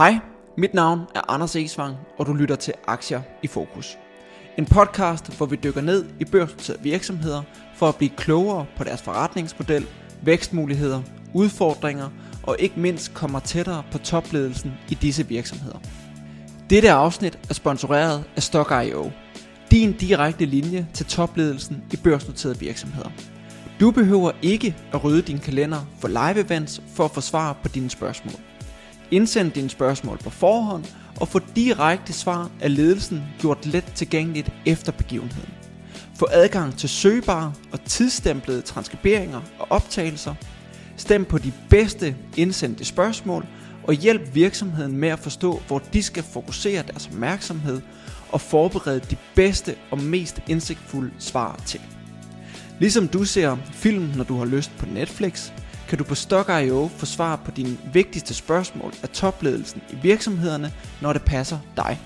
Hej, mit navn er Anders Esvang, og du lytter til Aktier i Fokus. En podcast, hvor vi dykker ned i børsnoterede virksomheder for at blive klogere på deres forretningsmodel, vækstmuligheder, udfordringer og ikke mindst kommer tættere på topledelsen i disse virksomheder. Dette afsnit er sponsoreret af Stock.io, din direkte linje til topledelsen i børsnoterede virksomheder. Du behøver ikke at rydde din kalender for live events for at få svar på dine spørgsmål. Indsend dine spørgsmål på forhånd og få direkte svar af ledelsen gjort let tilgængeligt efter begivenheden. Få adgang til søgbare og tidsstemplede transkriberinger og optagelser. Stem på de bedste indsendte spørgsmål og hjælp virksomheden med at forstå, hvor de skal fokusere deres opmærksomhed og forberede de bedste og mest indsigtfulde svar til. Ligesom du ser film, når du har lyst på Netflix, kan du på Stock.io få svar på dine vigtigste spørgsmål af topledelsen i virksomhederne, når det passer dig.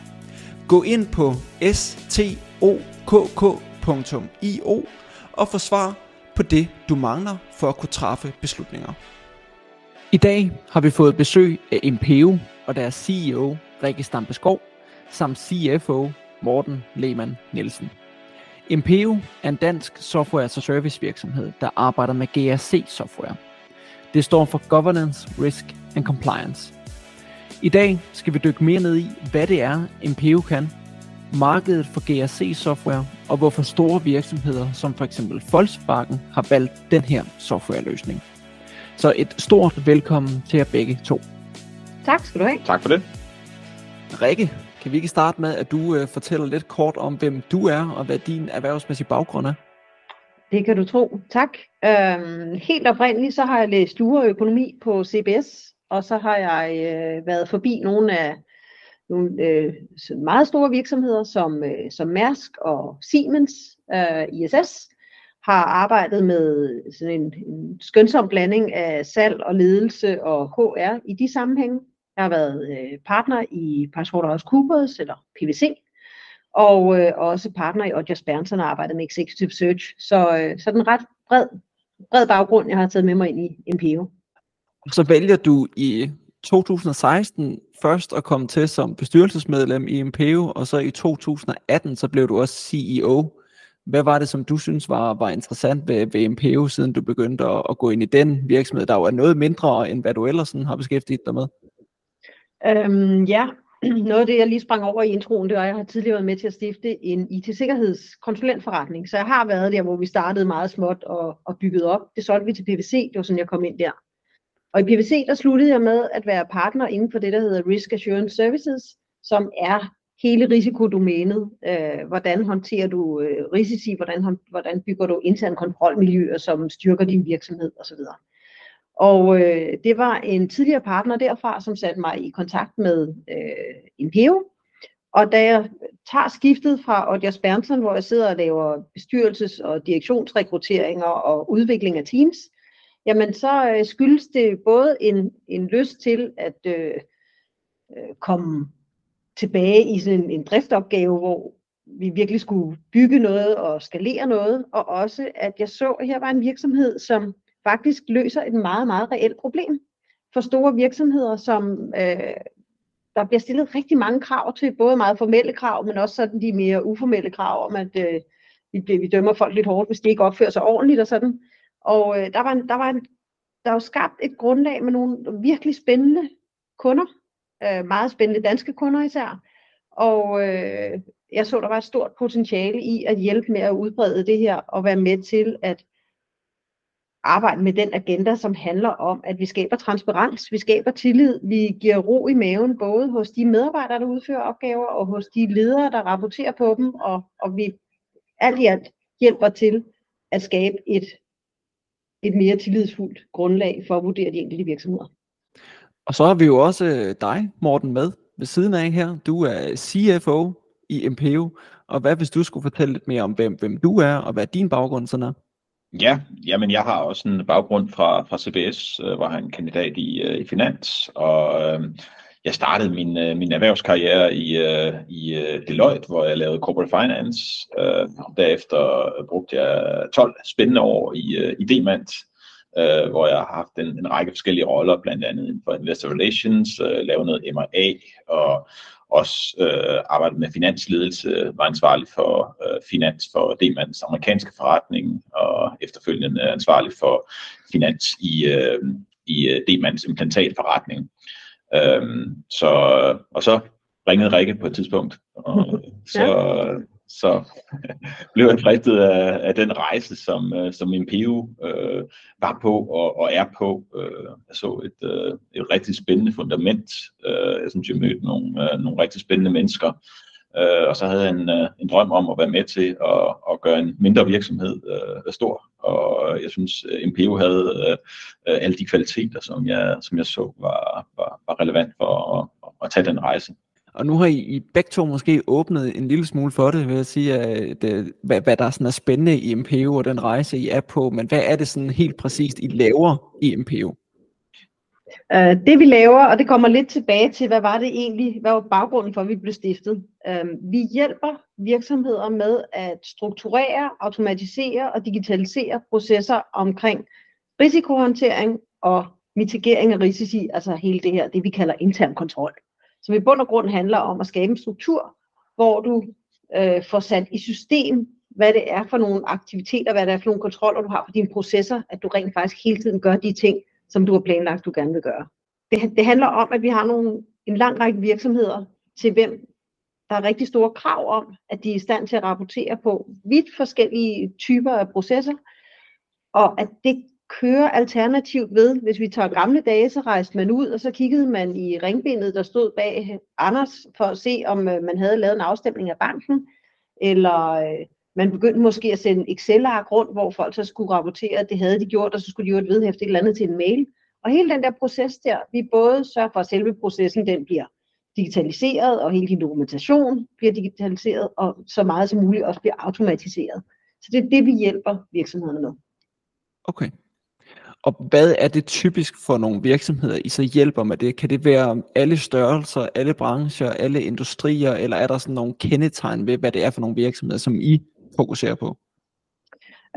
Gå ind på stokk.io og få svar på det, du mangler for at kunne træffe beslutninger. I dag har vi fået besøg af Impeo og deres CEO, Rikke Stampeskov, samt CFO, Morten Lehmann Nielsen. Impeo er en dansk software as a service virksomhed, der arbejder med GRC software. Det står for Governance, Risk and Compliance. I dag skal vi dykke mere ned i, hvad det er, Impeo kan, markedet for GRC software og hvorfor store virksomheder som for eksempel Volkswagen har valgt den her softwareløsning. Så et stort velkommen til jer begge to. Tak skal du have. Tak for det. Rikke, kan vi ikke starte med, at du øh, fortæller lidt kort om, hvem du er og hvad din erhvervsmæssige baggrund er? Det kan du tro. Tak. Øhm, helt oprindeligt så har jeg læst økonomi på CBS, og så har jeg øh, været forbi nogle af nogle øh, meget store virksomheder som, øh, som Mærsk og Siemens, øh, ISS, har arbejdet med sådan en, en skønsom blanding af salg og ledelse og HR i de sammenhænge. Jeg har været øh, partner i PricewaterhouseCoopers eller PVC, og øh, også partner i Odgers Berntsen og arbejdet med Executive Search. Så, øh, så den ret bred, bred baggrund, jeg har taget med mig ind i MPO. Så vælger du i 2016 først at komme til som bestyrelsesmedlem i MPO, og så i 2018 så blev du også CEO. Hvad var det, som du synes var, var interessant ved, ved MPO, siden du begyndte at, at gå ind i den virksomhed, der jo er noget mindre, end hvad du ellers har beskæftiget dig med? Øhm, ja, noget af det, jeg lige sprang over i introen, det var, at jeg har tidligere været med til at stifte en IT-sikkerhedskonsulentforretning. Så jeg har været der, hvor vi startede meget småt og, og bygget op. Det solgte vi til PVC, det var sådan, jeg kom ind der. Og i PVC, der sluttede jeg med at være partner inden for det, der hedder Risk Assurance Services, som er hele risikodomænet. Øh, hvordan håndterer du øh, risici, hvordan, hvordan bygger du interne kontrolmiljøer, som styrker din virksomhed osv. Og øh, det var en tidligere partner derfra, som satte mig i kontakt med øh, Impeo. Og da jeg tager skiftet fra Odjas Berntsen, hvor jeg sidder og laver bestyrelses- og direktionsrekrutteringer og udvikling af teams, jamen så øh, skyldes det både en, en lyst til at øh, øh komme tilbage i sådan en, en driftopgave, hvor vi virkelig skulle bygge noget og skalere noget, og også at jeg så, at her var en virksomhed, som faktisk løser et meget, meget reelt problem for store virksomheder, som øh, der bliver stillet rigtig mange krav til, både meget formelle krav, men også sådan de mere uformelle krav om, at øh, vi, vi dømmer folk lidt hårdt, hvis de ikke opfører sig ordentligt og sådan. Og øh, der var, en, der var en, der var skabt et grundlag med nogle virkelig spændende kunder, øh, meget spændende danske kunder især. Og øh, jeg så, der var et stort potentiale i at hjælpe med at udbrede det her og være med til at arbejde med den agenda, som handler om, at vi skaber transparens, vi skaber tillid, vi giver ro i maven, både hos de medarbejdere, der udfører opgaver, og hos de ledere, der rapporterer på dem, og, og vi alt i alt hjælper til at skabe et, et mere tillidsfuldt grundlag for at vurdere de enkelte virksomheder. Og så har vi jo også øh, dig, Morten, med ved siden af her. Du er CFO i MPO, og hvad hvis du skulle fortælle lidt mere om, hvem, hvem du er, og hvad din baggrund sådan er? Ja, jamen jeg har også en baggrund fra, fra CBS, øh, hvor jeg en kandidat i, øh, i finans, og øh, jeg startede min, øh, min erhvervskarriere i, øh, i øh, Deloitte, hvor jeg lavede corporate finance. Øh, derefter brugte jeg 12 spændende år i, øh, i Demant, øh, hvor jeg har haft en, en række forskellige roller, blandt andet inden for investor relations, øh, lavet noget M&A og også øh, arbejdet med finansledelse, var ansvarlig for øh, finans for Demans amerikanske forretning og efterfølgende ansvarlig for finans i, øh, i øh, Demans implantatforretning. Øh, så, og så ringede Rikke på et tidspunkt, og ja så så blev jeg fristet af, af den rejse, som, øh, som MPU øh, var på og, og er på. Øh, jeg så et, øh, et rigtig spændende fundament. Øh, jeg synes, jeg mødte nogle, øh, nogle rigtig spændende mennesker. Øh, og så havde jeg en, øh, en drøm om at være med til at, at gøre en mindre virksomhed øh, stor. Og jeg synes, øh, MPU havde øh, øh, alle de kvaliteter, som jeg, som jeg så var, var, var relevant for at, at tage den rejse. Og nu har I, I begge to måske åbnet en lille smule for det, ved at sige, at øh, det, hvad, hvad der sådan er spændende i MPO og den rejse, I er på. Men hvad er det sådan helt præcist, I laver i MPO? Uh, øh, det vi laver, og det kommer lidt tilbage til, hvad var det egentlig, hvad var baggrunden for, at vi blev stiftet. Uh, vi hjælper virksomheder med at strukturere, automatisere og digitalisere processer omkring risikohåndtering og mitigering af risici, altså hele det her, det vi kalder intern kontrol som i bund og grund handler om at skabe en struktur, hvor du øh, får sat i system, hvad det er for nogle aktiviteter, hvad det er for nogle kontroller, du har på dine processer, at du rent faktisk hele tiden gør de ting, som du har planlagt, du gerne vil gøre. Det, det handler om, at vi har nogle, en lang række virksomheder, til hvem der er rigtig store krav om, at de er i stand til at rapportere på vidt forskellige typer af processer, og at det køre alternativt ved, hvis vi tager gamle dage, så rejste man ud, og så kiggede man i ringbindet, der stod bag Anders, for at se, om øh, man havde lavet en afstemning af banken, eller øh, man begyndte måske at sende Excel-ark rundt, hvor folk så skulle rapportere, at det havde de gjort, og så skulle de jo et vedhæfte et eller andet til en mail. Og hele den der proces der, vi både sørger for, at selve processen den bliver digitaliseret, og hele din dokumentation bliver digitaliseret, og så meget som muligt også bliver automatiseret. Så det er det, vi hjælper virksomhederne med. Okay. Og hvad er det typisk for nogle virksomheder, I så hjælper med det? Kan det være alle størrelser, alle brancher, alle industrier, eller er der sådan nogle kendetegn ved, hvad det er for nogle virksomheder, som I fokuserer på?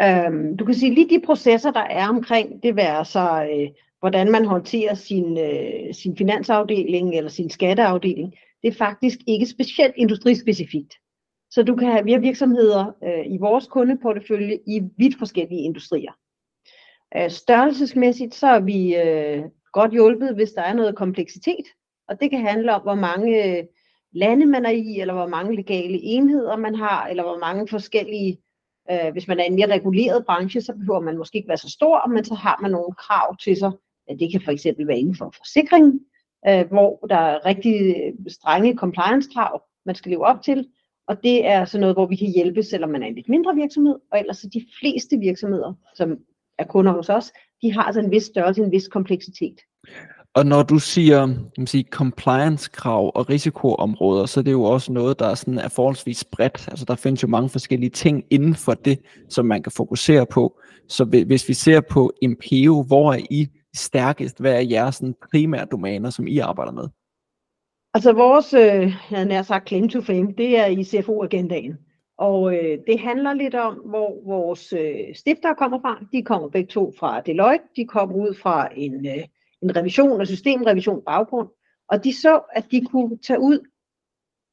Øhm, du kan sige lige de processer, der er omkring det være så, øh, hvordan man håndterer sin, øh, sin finansafdeling eller sin skatteafdeling, det er faktisk ikke specielt industrispecifikt. Så du kan have, vi har virksomheder øh, i vores kundeportefølje i vidt forskellige industrier. Øh, størrelsesmæssigt så er vi øh, godt hjulpet, hvis der er noget kompleksitet, og det kan handle om, hvor mange øh, lande man er i, eller hvor mange legale enheder man har, eller hvor mange forskellige, øh, hvis man er en mere reguleret branche, så behøver man måske ikke være så stor, men så har man nogle krav til sig. Det kan for eksempel være inden for forsikring, øh, hvor der er rigtig øh, strenge compliance-krav, man skal leve op til, og det er sådan noget, hvor vi kan hjælpe, selvom man er en lidt mindre virksomhed, og ellers er de fleste virksomheder, som er kunder hos os, de har altså en vis størrelse, en vis kompleksitet. Og når du siger man sige, compliance-krav og risikoområder, så er det jo også noget, der sådan er forholdsvis bredt. Altså der findes jo mange forskellige ting inden for det, som man kan fokusere på. Så hvis vi ser på Impeo, hvor er I stærkest? Hvad er jeres sådan, primære domæner, som I arbejder med? Altså vores, øh, jeg nær sagt claim to fame, det er i CFO-agendaen. Og øh, det handler lidt om, hvor vores øh, stiftere kommer fra. De kommer begge to fra Deloitte. De kommer ud fra en, øh, en revision og systemrevision baggrund. Og de så, at de kunne tage ud,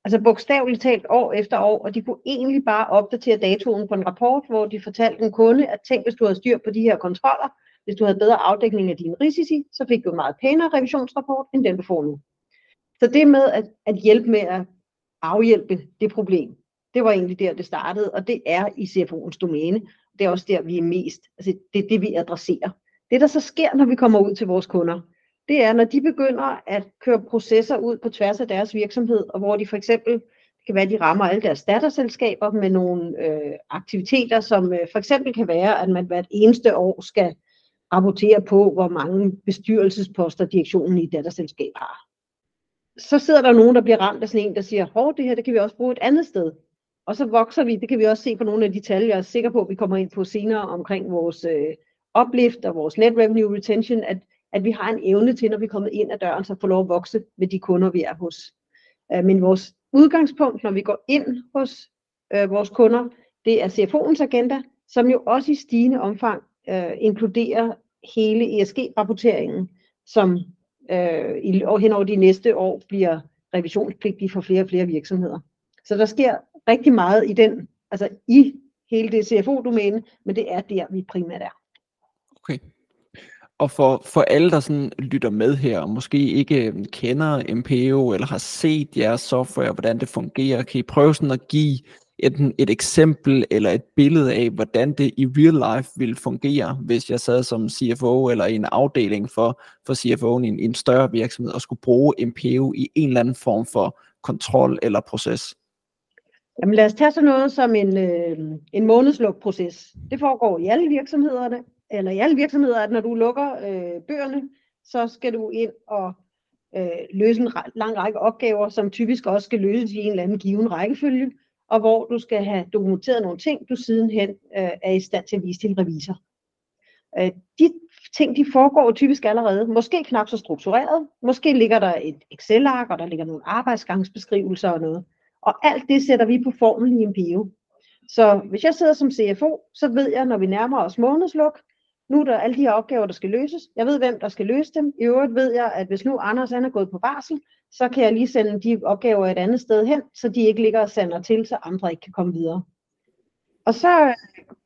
altså bogstaveligt talt år efter år, og de kunne egentlig bare opdatere datoen på en rapport, hvor de fortalte en kunde, at tænk, hvis du havde styr på de her kontroller, hvis du havde bedre afdækning af dine risici, så fik du en meget pænere revisionsrapport, end den du får nu. Så det med at, at hjælpe med at afhjælpe det problem, det var egentlig der, det startede, og det er i CFO'ens domæne. Det er også der, vi er mest. Altså, det er det, vi adresserer. Det, der så sker, når vi kommer ud til vores kunder, det er, når de begynder at køre processer ud på tværs af deres virksomhed, og hvor de for eksempel, det kan være, at de rammer alle deres datterselskaber med nogle øh, aktiviteter, som øh, for eksempel kan være, at man hvert eneste år skal rapportere på, hvor mange bestyrelsesposter direktionen i datterselskab har. Så sidder der nogen, der bliver ramt af sådan en, der siger, hov, det her det kan vi også bruge et andet sted. Og så vokser vi, det kan vi også se på nogle af de tal, jeg er sikker på, at vi kommer ind på senere omkring vores øh, oplift og vores net revenue retention, at, at vi har en evne til, når vi er kommet ind ad døren, så få lov at vokse med de kunder, vi er hos. Øh, men vores udgangspunkt, når vi går ind hos øh, vores kunder, det er CFO'ens agenda, som jo også i stigende omfang øh, inkluderer hele ESG-rapporteringen, som øh, i, hen over de næste år bliver revisionspligtig for flere og flere virksomheder. Så der sker rigtig meget i den, altså i hele det CFO-domæne, men det er der, vi primært er. Okay. Og for, for alle, der sådan lytter med her, og måske ikke øh, kender MPO, eller har set jeres software, hvordan det fungerer, kan I prøve sådan at give enten et eksempel eller et billede af, hvordan det i real life vil fungere, hvis jeg sad som CFO eller i en afdeling for, for CFO'en i en, en større virksomhed og skulle bruge MPO i en eller anden form for kontrol eller proces? Jamen lad os tage sådan noget som en, øh, en månedslukproces. Det foregår i alle virksomhederne, eller i alle virksomheder, at når du lukker øh, bøgerne, så skal du ind og øh, løse en lang række opgaver, som typisk også skal løses i en eller anden given rækkefølge, og hvor du skal have dokumenteret nogle ting, du sidenhen øh, er i stand til at vise til revisor. Øh, de ting, de foregår typisk allerede, måske knap så struktureret, måske ligger der et Excel-ark, og der ligger nogle arbejdsgangsbeskrivelser og noget. Og alt det sætter vi på formel i en PO. Så hvis jeg sidder som CFO, så ved jeg, når vi nærmer os månedsluk, nu er der alle de her opgaver, der skal løses. Jeg ved, hvem der skal løse dem. I øvrigt ved jeg, at hvis nu Anders han er gået på barsel, så kan jeg lige sende de opgaver et andet sted hen, så de ikke ligger og sender til, så andre ikke kan komme videre. Og så øh,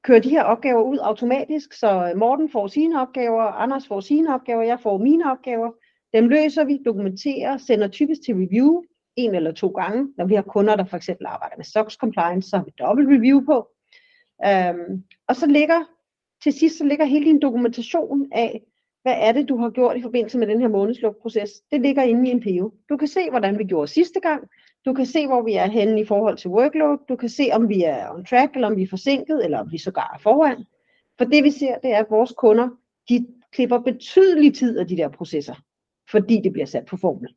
kører de her opgaver ud automatisk, så øh, Morten får sine opgaver, Anders får sine opgaver, jeg får mine opgaver. Dem løser vi, dokumenterer, sender typisk til review en eller to gange. Når vi har kunder, der for eksempel arbejder med SOX compliance, så har vi dobbelt review på. Øhm, og så ligger til sidst så ligger hele din dokumentation af, hvad er det, du har gjort i forbindelse med den her månedslukproces. Det ligger inde i en PO. Du kan se, hvordan vi gjorde sidste gang. Du kan se, hvor vi er henne i forhold til workload. Du kan se, om vi er on track, eller om vi er forsinket, eller om vi sågar er foran. For det vi ser, det er, at vores kunder, de klipper betydelig tid af de der processer, fordi det bliver sat på formel.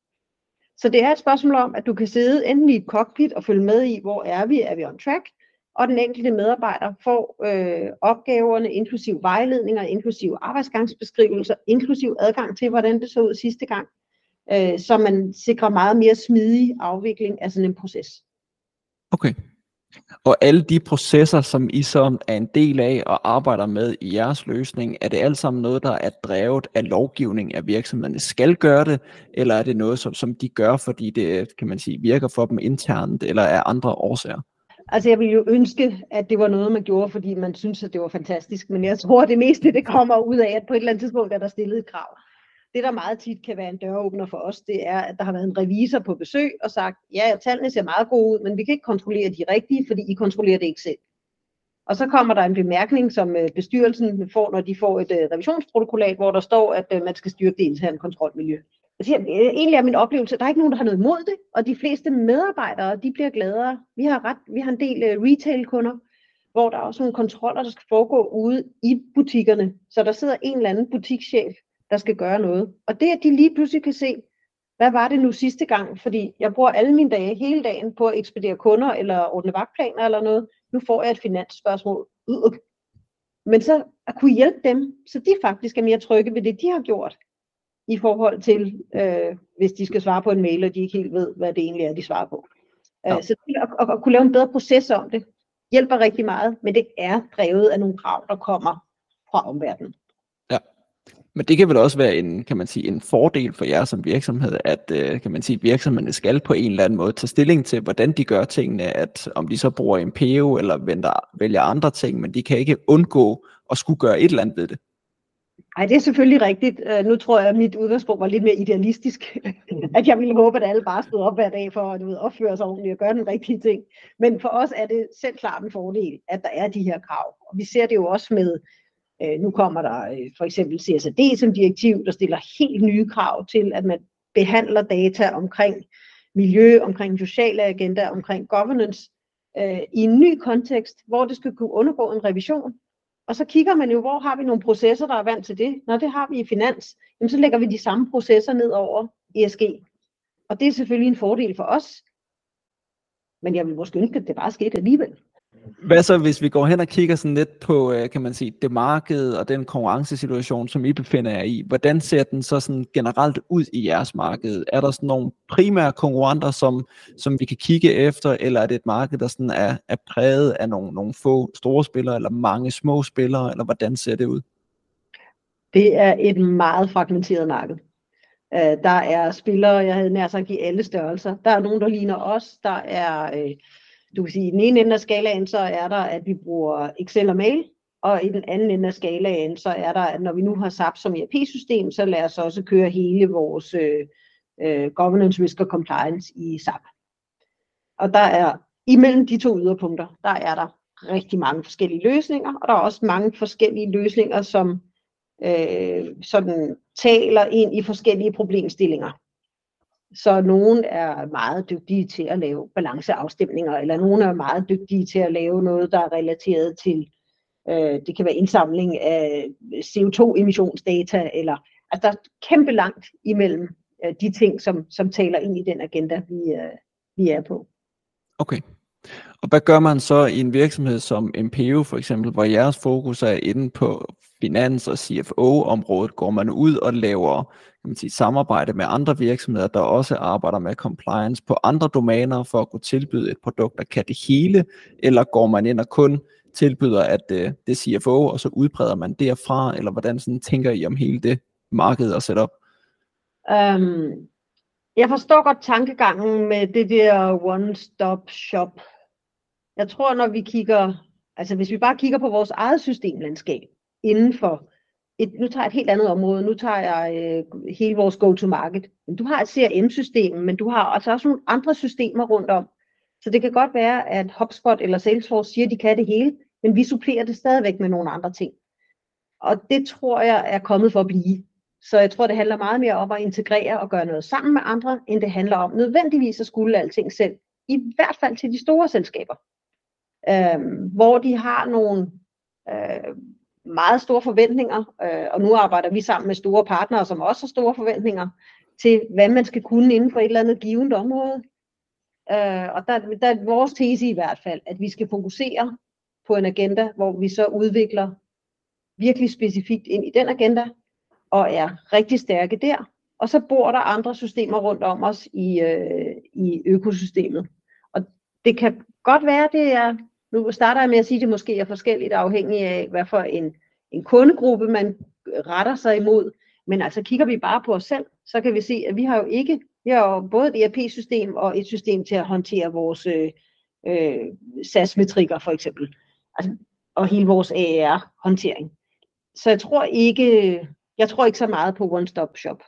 Så det er et spørgsmål om, at du kan sidde enten i et cockpit og følge med i, hvor er vi, er vi on track, og den enkelte medarbejder får øh, opgaverne, inklusiv vejledninger, inklusiv arbejdsgangsbeskrivelser, inklusiv adgang til, hvordan det så ud sidste gang, øh, så man sikrer meget mere smidig afvikling af sådan en proces. Okay. Og alle de processer, som I så er en del af og arbejder med i jeres løsning, er det alt sammen noget, der er drevet af lovgivning, at virksomhederne skal gøre det, eller er det noget, som, som de gør, fordi det kan man sige, virker for dem internt, eller er andre årsager? Altså jeg ville jo ønske, at det var noget, man gjorde, fordi man synes, at det var fantastisk. Men jeg tror, at det meste det kommer ud af, at på et eller andet tidspunkt er der stillet et krav. Det, der meget tit kan være en døråbner for os, det er, at der har været en revisor på besøg og sagt, ja, tallene ser meget gode ud, men vi kan ikke kontrollere de rigtige, fordi I kontrollerer det ikke selv. Og så kommer der en bemærkning, som øh, bestyrelsen får, når de får et øh, revisionsprotokollat, hvor der står, at øh, man skal styrke det interne kontrolmiljø. Jeg siger, egentlig er min oplevelse, at der er ikke nogen, der har noget imod det, og de fleste medarbejdere, de bliver gladere. Vi har, ret, vi har en del retail-kunder, hvor der er også nogle kontroller, der skal foregå ude i butikkerne. Så der sidder en eller anden butikschef, der skal gøre noget. Og det, at de lige pludselig kan se, hvad var det nu sidste gang? Fordi jeg bruger alle mine dage, hele dagen, på at ekspedere kunder eller ordne vagtplaner eller noget. Nu får jeg et finansspørgsmål. Men så at kunne hjælpe dem, så de faktisk er mere trygge ved det, de har gjort, i forhold til, øh, hvis de skal svare på en mail, og de ikke helt ved, hvad det egentlig er, de svarer på. Øh, ja. Øh, så at, at, at kunne lave en bedre proces om det, hjælper rigtig meget, men det er drevet af nogle krav, der kommer fra omverdenen. Men det kan vel også være en, kan man sige, en fordel for jer som virksomhed, at øh, kan man sige, virksomhederne skal på en eller anden måde tage stilling til, hvordan de gør tingene, at om de så bruger en PO eller venter, vælger andre ting, men de kan ikke undgå at skulle gøre et eller andet ved det. Ej, det er selvfølgelig rigtigt. Uh, nu tror jeg, at mit udgangspunkt var lidt mere idealistisk. at jeg ville håbe, at alle bare stod op hver dag for at du ved, opføre sig ordentligt og gøre den rigtige ting. Men for os er det selv klart en fordel, at der er de her krav. Og vi ser det jo også med, Øh, nu kommer der øh, for eksempel CSRD som direktiv, der stiller helt nye krav til, at man behandler data omkring miljø, omkring sociale agenda, omkring governance, øh, i en ny kontekst, hvor det skal kunne undergå en revision og så kigger man jo, hvor har vi nogle processer, der er vant til det? Når det har vi i finans, jamen så lægger vi de samme processer ned over ESG. Og det er selvfølgelig en fordel for os. Men jeg vil måske ønske, at det bare skete alligevel. Hvad så, hvis vi går hen og kigger sådan lidt på, øh, kan man sige, det marked og den konkurrencesituation, som I befinder jer i, hvordan ser den så sådan generelt ud i jeres marked? Er der sådan nogle primære konkurrenter, som, som vi kan kigge efter, eller er det et marked, der sådan er, er præget af nogle, nogle få store spillere, eller mange små spillere, eller hvordan ser det ud? Det er et meget fragmenteret marked. Øh, der er spillere, jeg havde nær sagt i alle størrelser. Der er nogen, der ligner os. Der er, øh, du kan sige, i den ene ende af skalaen, så er der, at vi bruger Excel og mail, og i den anden ende af skalaen, så er der, at når vi nu har SAP som ERP-system, så lad os også køre hele vores øh, øh, governance, risk og compliance i SAP. Og der er, imellem de to yderpunkter, der er der rigtig mange forskellige løsninger, og der er også mange forskellige løsninger, som øh, sådan taler ind i forskellige problemstillinger. Så nogen er meget dygtige til at lave balanceafstemninger, eller nogen er meget dygtige til at lave noget, der er relateret til, øh, det kan være indsamling af CO2-emissionsdata, eller altså der er kæmpe langt imellem øh, de ting, som, som taler ind i den agenda, vi, øh, vi er på. Okay. Og hvad gør man så i en virksomhed som MPO for eksempel, hvor jeres fokus er inde på finans- og CFO-området? Går man ud og laver kan man sige, samarbejde med andre virksomheder, der også arbejder med compliance på andre domæner for at kunne tilbyde et produkt, der kan det hele? Eller går man ind og kun tilbyder, at øh, det er CFO, og så udbreder man derfra? Eller hvordan sådan tænker I om hele det marked og setup? Um, jeg forstår godt tankegangen med det der one-stop shop jeg tror, når vi kigger, altså hvis vi bare kigger på vores eget systemlandskab inden for, et, nu tager jeg et helt andet område, nu tager jeg øh, hele vores go-to-market. Du har et CRM-system, men du har altså også nogle andre systemer rundt om. Så det kan godt være, at HubSpot eller Salesforce siger, at de kan det hele, men vi supplerer det stadigvæk med nogle andre ting. Og det tror jeg er kommet for at blive. Så jeg tror, det handler meget mere om at integrere og gøre noget sammen med andre, end det handler om nødvendigvis at skulle alting selv. I hvert fald til de store selskaber øh, hvor de har nogle øh, meget store forventninger, øh, og nu arbejder vi sammen med store partnere, som også har store forventninger til, hvad man skal kunne inden for et eller andet givet område. Øh, og der, der er vores tese i hvert fald, at vi skal fokusere på en agenda, hvor vi så udvikler virkelig specifikt ind i den agenda, og er rigtig stærke der. Og så bor der andre systemer rundt om os i, øh, i økosystemet. Og det kan godt være, det er nu starter jeg med at sige, at det måske er forskelligt afhængig af, hvad for en, en kundegruppe man retter sig imod. Men altså kigger vi bare på os selv, så kan vi se, at vi har jo ikke, vi har jo både et ERP-system og et system til at håndtere vores øh, øh SAS-metrikker for eksempel. Altså, og hele vores AR-håndtering. Så jeg tror ikke, jeg tror ikke så meget på one-stop shop.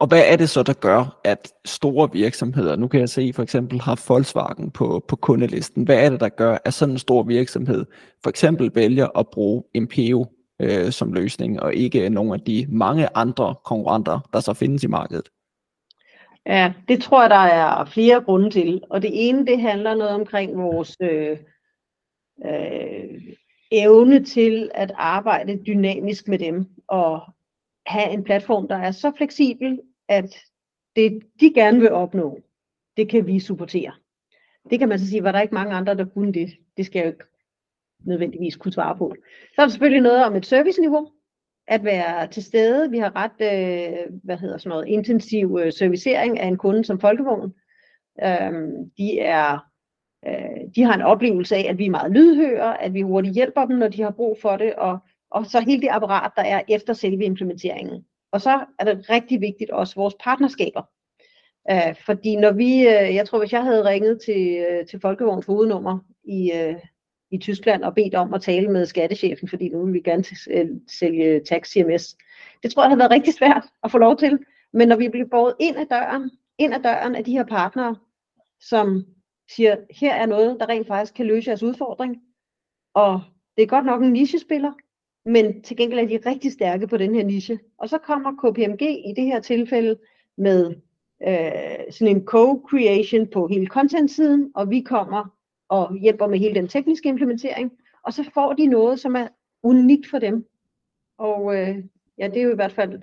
Og hvad er det så, der gør, at store virksomheder, nu kan jeg se for eksempel har Volkswagen på, på kundelisten, hvad er det, der gør, at sådan en stor virksomhed for eksempel vælger at bruge MPO øh, som løsning, og ikke nogle af de mange andre konkurrenter, der så findes i markedet? Ja, det tror jeg, der er flere grunde til. Og det ene, det handler noget omkring vores øh, øh, evne til at arbejde dynamisk med dem, og have en platform, der er så fleksibel, at det, de gerne vil opnå, det kan vi supportere. Det kan man så sige, var der ikke mange andre, der kunne det. Det skal jeg jo ikke nødvendigvis kunne svare på. Så er der selvfølgelig noget om et serviceniveau, at være til stede. Vi har ret øh, hvad hedder sådan noget, intensiv øh, servicering af en kunde som folkevogn. Øhm, de, er, øh, de har en oplevelse af, at vi er meget lydhøre, at vi hurtigt hjælper dem, når de har brug for det, og, og så hele det apparat, der er efter selve implementeringen. Og så er det rigtig vigtigt også vores partnerskaber. Uh, fordi når vi, øh, jeg tror hvis jeg havde ringet til, øh, til Folkevogns hovednummer i, øh, i Tyskland og bedt om at tale med skattechefen, fordi nu vil vi gerne øh, sælge tax CMS. Det tror jeg havde været rigtig svært at få lov til. Men når vi bliver båret ind ad døren, ind ad døren af de her partnere, som siger, her er noget, der rent faktisk kan løse jeres udfordring, og det er godt nok en nichespiller, men til gengæld er de rigtig stærke på den her niche. Og så kommer KPMG i det her tilfælde med øh, sådan en co-creation på hele content-siden, og vi kommer og hjælper med hele den tekniske implementering, og så får de noget, som er unikt for dem. Og øh, ja, det er jo i hvert fald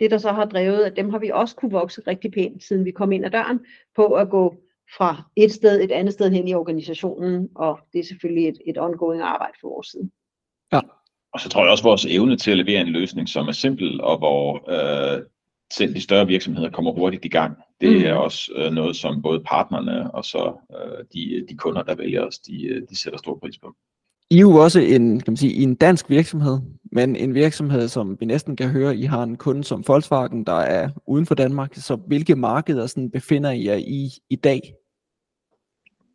det, der så har drevet, at dem har vi også kunne vokse rigtig pænt, siden vi kom ind ad døren, på at gå fra et sted et andet sted hen i organisationen, og det er selvfølgelig et, et ongoing arbejde for vores side. Ja, og så tror jeg også, at vores evne til at levere en løsning, som er simpel, og hvor øh, selv de større virksomheder kommer hurtigt i gang, det mm. er også øh, noget, som både partnerne og så øh, de, de kunder, der vælger os, de, øh, de sætter stor pris på. I er jo også en, kan man sige, en dansk virksomhed, men en virksomhed, som vi næsten kan høre, I har en kunde som Volkswagen, der er uden for Danmark. Så hvilke markeder sådan befinder I jer i i dag?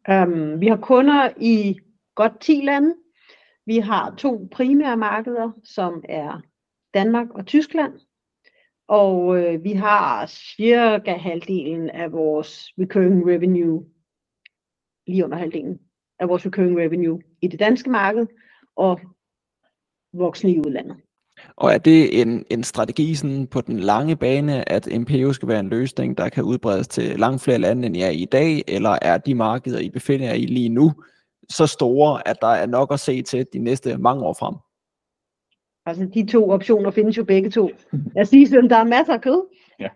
Um, vi har kunder i godt 10 lande. Vi har to primære markeder, som er Danmark og Tyskland. Og øh, vi har cirka halvdelen af vores recurring revenue, lige under halvdelen af vores recurring revenue i det danske marked, og voksne i udlandet. Og er det en, en strategi sådan på den lange bane, at MPO skal være en løsning, der kan udbredes til langt flere lande, end I er i dag, eller er de markeder, I befinder jer i lige nu, så store, at der er nok at se til de næste mange år frem? Altså de to optioner findes jo begge to. Jeg siger, at der er masser af kød. Ja.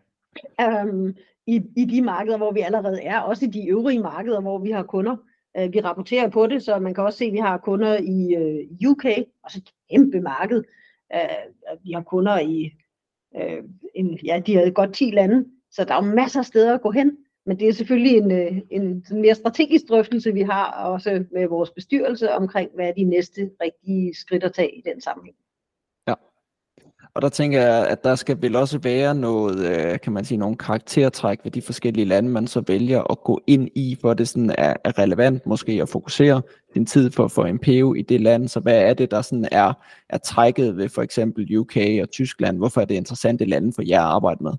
Um, i, I de markeder, hvor vi allerede er, også i de øvrige markeder, hvor vi har kunder. Uh, vi rapporterer på det, så man kan også se, at vi har kunder i uh, UK, også et kæmpe marked. Uh, vi har kunder i uh, en, ja, de er godt 10 lande, så der er jo masser af steder at gå hen. Men det er selvfølgelig en, øh, en, en mere strategisk drøftelse, vi har også med vores bestyrelse omkring, hvad er de næste rigtige skridt at tage i den sammenhæng. Ja, Og der tænker jeg, at der skal vel også være noget, øh, kan man sige, nogle karaktertræk ved de forskellige lande, man så vælger at gå ind i, for det sådan er, er relevant måske at fokusere din tid for, for MPO i det land. Så hvad er det, der sådan er, er trækket ved for eksempel UK og Tyskland? Hvorfor er det interessante lande for jer at arbejde med?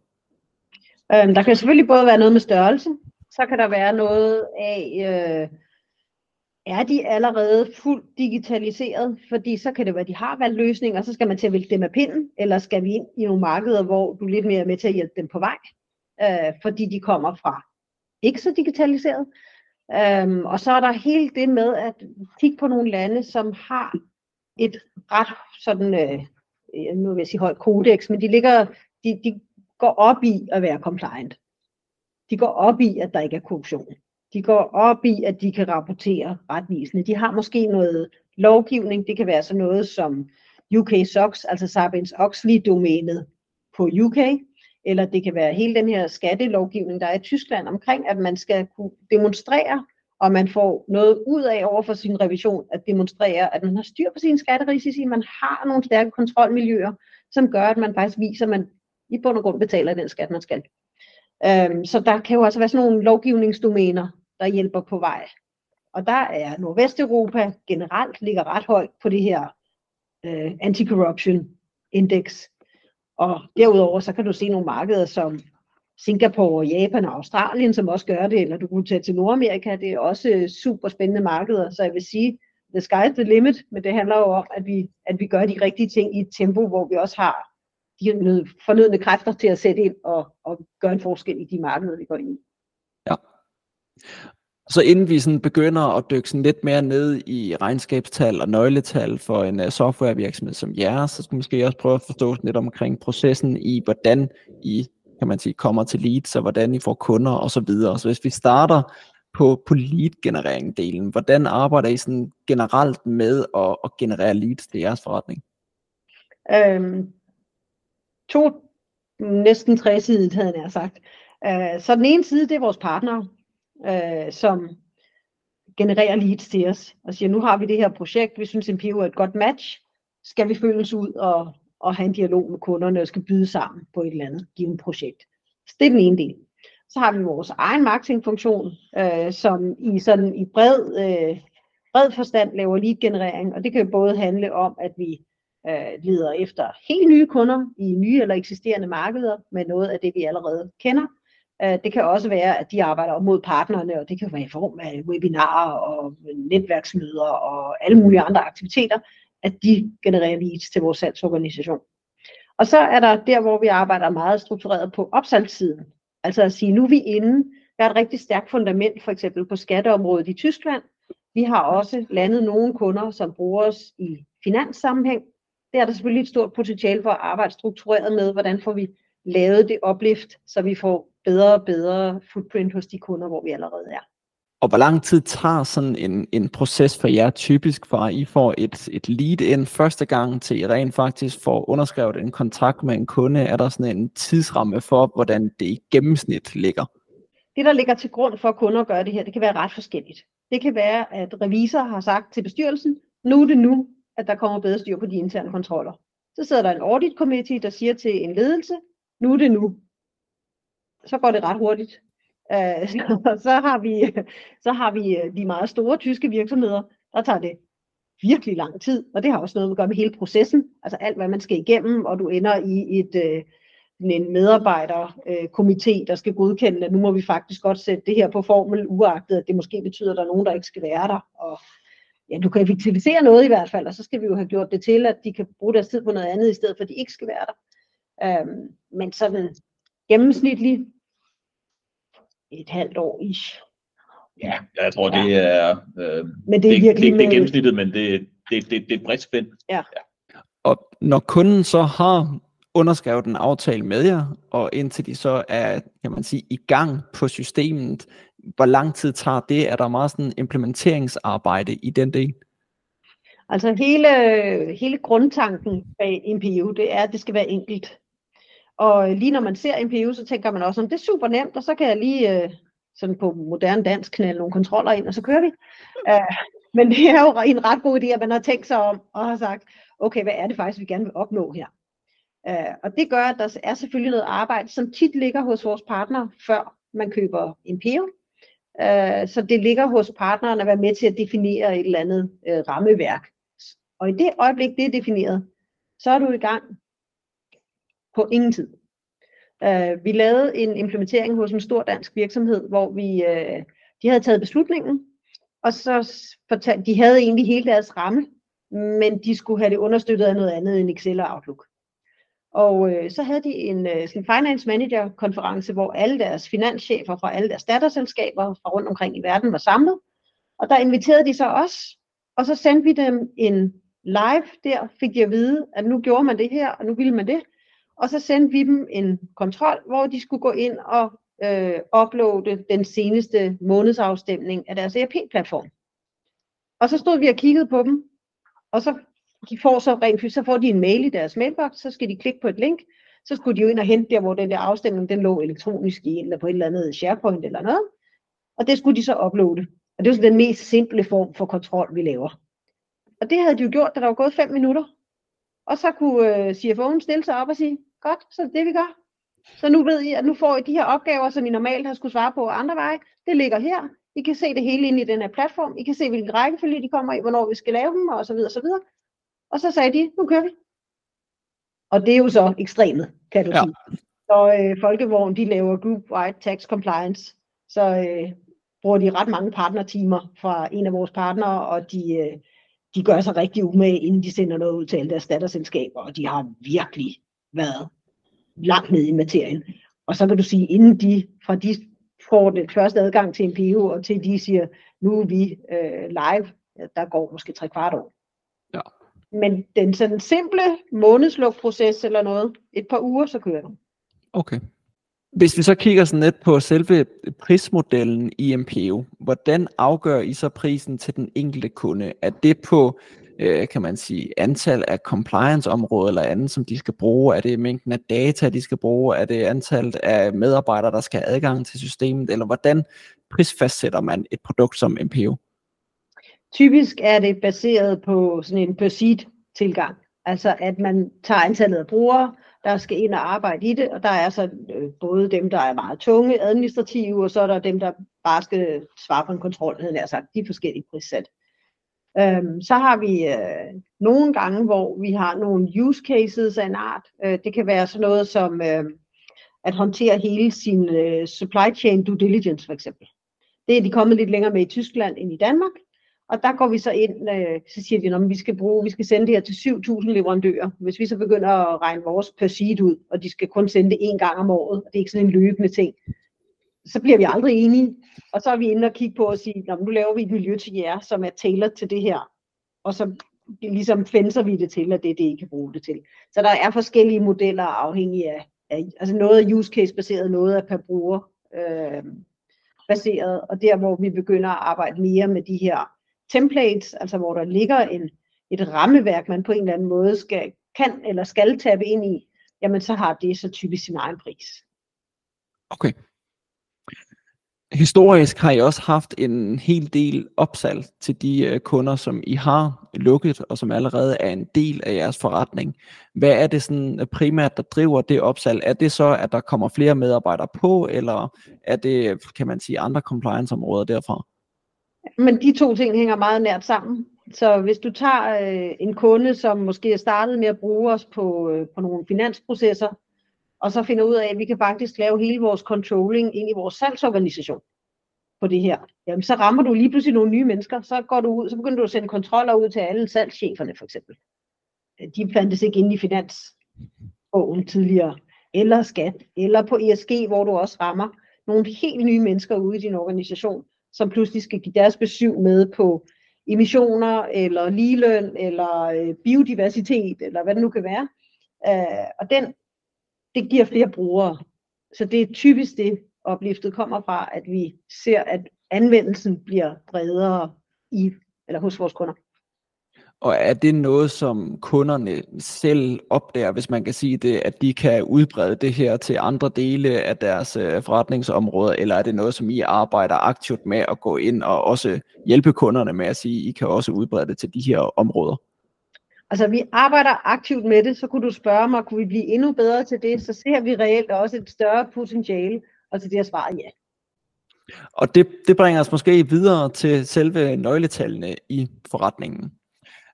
Øhm, der kan selvfølgelig både være noget med størrelse, så kan der være noget af... Øh, er de allerede fuldt digitaliseret? Fordi så kan det være, at de har valgt løsninger, og så skal man til at vælge dem af pinden, eller skal vi ind i nogle markeder, hvor du lidt mere er med til at hjælpe dem på vej, øh, fordi de kommer fra ikke så digitaliseret. Øhm, og så er der hele det med at kigge på nogle lande, som har et ret sådan, øh, øh nu vil jeg sige højt kodex, men de, ligger, de, de går op i at være compliant. De går op i, at der ikke er korruption. De går op i, at de kan rapportere retvisende. De har måske noget lovgivning. Det kan være sådan noget som UK SOX, altså Sarbanes-Oxley-domænet på UK, eller det kan være hele den her skattelovgivning, der er i Tyskland omkring, at man skal kunne demonstrere, og man får noget ud af over for sin revision, at demonstrere, at man har styr på sine skatterisici, man har nogle stærke kontrolmiljøer, som gør, at man faktisk viser, at man i bund og grund betaler den skat, man skal. Øhm, så der kan jo altså være sådan nogle lovgivningsdomæner, der hjælper på vej. Og der er Nordvesteuropa generelt ligger ret højt på det her øh, anti-corruption index. Og derudover så kan du se nogle markeder som Singapore, Japan og Australien, som også gør det, eller du kunne tage til Nordamerika, det er også øh, super spændende markeder, så jeg vil sige, the sky's the limit, men det handler jo om, at vi, at vi gør de rigtige ting i et tempo, hvor vi også har de fornødne kræfter til at sætte ind og, og gøre en forskel i de markeder, vi går ind i. Ja. Så inden vi sådan begynder at dykke sådan lidt mere ned i regnskabstal og nøgletal for en uh, softwarevirksomhed som jeres, så skal vi måske også prøve at forstå lidt omkring processen i, hvordan I kan man sige, kommer til leads, og hvordan I får kunder og så videre. Så hvis vi starter på, på lead-generering-delen, hvordan arbejder I sådan generelt med at, at generere leads til jeres forretning? Øhm, to, næsten tre sider, havde jeg sagt. Øh, så den ene side, det er vores partnere, øh, som genererer leads til os, og siger, nu har vi det her projekt, vi synes, Impero er et godt match, skal vi følges ud og, og have en dialog med kunderne og skal byde sammen på et eller andet givet projekt. Så det er den ene del. Så har vi vores egen marketingfunktion, øh, som i sådan i bred, øh, bred forstand laver lead-generering, og det kan jo både handle om, at vi øh, leder efter helt nye kunder i nye eller eksisterende markeder med noget af det, vi allerede kender, Øh, det kan også være, at de arbejder mod partnerne, og det kan være i form af webinarer og netværksmøder og alle mulige andre aktiviteter, at de genererer leads til vores salgsorganisation. Og så er der der, hvor vi arbejder meget struktureret på opsalgssiden. Altså at sige, nu er vi inde. Der er et rigtig stærkt fundament, for eksempel på skatteområdet i Tyskland. Vi har også landet nogle kunder, som bruger os i finanssammenhæng. Det er der selvfølgelig et stort potentiale for at arbejde struktureret med, hvordan får vi lavet det uplift, så vi får bedre og bedre footprint hos de kunder, hvor vi allerede er. Og hvor lang tid tager sådan en, en proces for jer typisk fra, at I får et, et lead ind første gang, til I rent faktisk får underskrevet en kontrakt med en kunde? Er der sådan en tidsramme for, hvordan det i gennemsnit ligger? Det, der ligger til grund for, at kunder gør det her, det kan være ret forskelligt. Det kan være, at revisor har sagt til bestyrelsen, nu er det nu, at der kommer bedre styr på de interne kontroller. Så sidder der en audit committee, der siger til en ledelse, nu er det nu. Så går det ret hurtigt. Øh, så, så, har vi, så har vi øh, de meget store tyske virksomheder, der tager det virkelig lang tid, og det har også noget at gøre med hele processen, altså alt, hvad man skal igennem, og du ender i et, øh, en medarbejderkomité, øh, der skal godkende, at nu må vi faktisk godt sætte det her på formel, uagtet at det måske betyder, at der er nogen, der ikke skal være der, og ja, du kan effektivisere noget i hvert fald, og så skal vi jo have gjort det til, at de kan bruge deres tid på noget andet, i stedet for at de ikke skal være der. Øhm, men sådan gennemsnitligt et halvt år ish. Ja, jeg tror, ja. det er, øh, men det er, det, virkelig det, det er gennemsnittet, men det, det, det, det er et bredt spænd. Og når kunden så har underskrevet en aftale med jer, og indtil de så er, kan man sige, i gang på systemet, hvor lang tid tager det? Er der meget sådan implementeringsarbejde i den del? Altså hele, hele grundtanken bag MPU, det er, at det skal være enkelt. Og lige når man ser MPU, så tænker man også, at det er super nemt, og så kan jeg lige øh, sådan på moderne dansk knalde nogle kontroller ind, og så kører vi. Øh, men det er jo en ret god idé, at man har tænkt sig om og har sagt, okay, hvad er det faktisk, vi gerne vil opnå her? Øh, og det gør, at der er selvfølgelig noget arbejde, som tit ligger hos vores partner, før man køber MPU. Øh, så det ligger hos partneren at være med til at definere et eller andet øh, rammeværk. Og i det øjeblik, det er defineret, så er du i gang på ingen tid. Uh, vi lavede en implementering hos en stor dansk virksomhed, hvor vi, uh, de havde taget beslutningen, og så fortalte, de havde egentlig hele deres ramme, men de skulle have det understøttet af noget andet end Excel og Outlook. Og øh, så havde de en øh, sådan finance manager konference, hvor alle deres finanschefer fra alle deres datterselskaber fra rundt omkring i verden var samlet. Og der inviterede de så os, og så sendte vi dem en live der, fik de at vide, at nu gjorde man det her, og nu ville man det. Og så sendte vi dem en kontrol, hvor de skulle gå ind og øh, uploade den seneste månedsafstemning af deres ERP-platform. Og så stod vi og kiggede på dem, og så de får så rent fysisk, så får de en mail i deres mailbox, så skal de klikke på et link, så skulle de jo ind og hente der, hvor den der afstemning, den lå elektronisk i, eller på et eller andet SharePoint eller noget. Og det skulle de så uploade. Og det er sådan den mest simple form for kontrol, vi laver. Og det havde de jo gjort, da der var gået fem minutter. Og så kunne øh, CFO'en stille sig op og sige, godt, så er det det, vi gør. Så nu ved I, at nu får I de her opgaver, som I normalt har skulle svare på andre veje. Det ligger her. I kan se det hele inde i den her platform. I kan se, hvilken rækkefølge de kommer i, hvornår vi skal lave dem, og så videre, og så videre. Og så sagde de, nu kører vi. Og det er jo så ekstremet, kan du Ja. sige. Så øh, Folkevogn, de laver group-wide tax compliance. Så øh, bruger de ret mange partnertimer fra en af vores partnere, og de, øh, de gør sig rigtig umage, inden de sender noget ud til alle deres datterselskaber, og de har virkelig været langt nede i materien. Og så kan du sige, inden de, fra de får det første adgang til en PO, og til de siger, nu er vi øh, live, der går måske tre kvart år. Men den sådan simple månedslukproces eller noget, et par uger, så kører den. Okay. Hvis vi så kigger sådan lidt på selve prismodellen i MPO, hvordan afgør I så prisen til den enkelte kunde? Er det på, øh, kan man sige, antal af compliance-områder eller andet, som de skal bruge? Er det mængden af data, de skal bruge? Er det antallet af medarbejdere, der skal have adgang til systemet? Eller hvordan prisfastsætter man et produkt som MPO? Typisk er det baseret på sådan en per seat tilgang. Altså at man tager antallet af brugere, der skal ind og arbejde i det, og der er så øh, både dem, der er meget tunge administrative, og så er der dem, der bare skal svare på en kontrol, havde jeg sagt, de er forskellige prissat. Øhm, så har vi øh, nogle gange, hvor vi har nogle use cases af en art. Øh, det kan være sådan noget som øh, at håndtere hele sin øh, supply chain due diligence for eksempel. Det er de kommet lidt længere med i Tyskland end i Danmark. Og der går vi så ind, øh, så siger de, at vi skal bruge, vi skal sende det her til 7.000 leverandører. Hvis vi så begynder at regne vores per seed ud, og de skal kun sende det én gang om året, og det er ikke sådan en løbende ting, så bliver vi aldrig enige. Og så er vi inde og kigge på og sige, at nu laver vi et miljø til jer, som er tailored til det her. Og så ligesom fænser vi det til, at det er det, I kan bruge det til. Så der er forskellige modeller afhængig af, af altså noget er use case baseret, noget er per bruger øh, baseret, og der hvor vi begynder at arbejde mere med de her templates, altså hvor der ligger en, et rammeværk, man på en eller anden måde skal, kan eller skal tabe ind i, jamen så har det så typisk sin egen pris. Okay. Historisk har I også haft en hel del opsalg til de øh, kunder, som I har lukket, og som allerede er en del af jeres forretning. Hvad er det sådan øh, primært, der driver det opsalg? Er det så, at der kommer flere medarbejdere på, eller er det, øh, kan man sige, andre compliance-områder derfra? Men de to ting hænger meget nært sammen. Så hvis du tager øh, en kunde, som måske er startet med at bruge os på, øh, på nogle finansprocesser, og så finder ud af, at vi kan faktisk lave hele vores controlling ind i vores salgsorganisation på det her. Jamen, så rammer du lige pludselig nogle nye mennesker, så går du ud, så begynder du at sende kontroller ud til alle salgscheferne for eksempel. Øh, de fandtes ikke inde i finansbogen tidligere, eller skat, eller på ESG, hvor du også rammer nogle helt nye mennesker ude i din organisation, som pludselig skal give deres besøg med på emissioner, eller ligeløn, eller øh, biodiversitet, eller hvad det nu kan være. Øh, og den, det giver flere brugere. Så det er typisk det, opliftet kommer fra, at vi ser, at anvendelsen bliver bredere i, eller hos vores kunder. Og er det noget, som kunderne selv opdager, hvis man kan sige det, at de kan udbrede det her til andre dele af deres øh, forretningsområder, eller er det noget, som I arbejder aktivt med at gå ind og også hjælpe kunderne med at sige, at I kan også udbrede det til de her områder? Altså, vi arbejder aktivt med det, så kunne du spørge mig, kunne vi blive endnu bedre til det, så ser vi reelt også et større potentiale, og til det har svaret ja. Og det, det bringer os måske videre til selve nøgletallene i forretningen.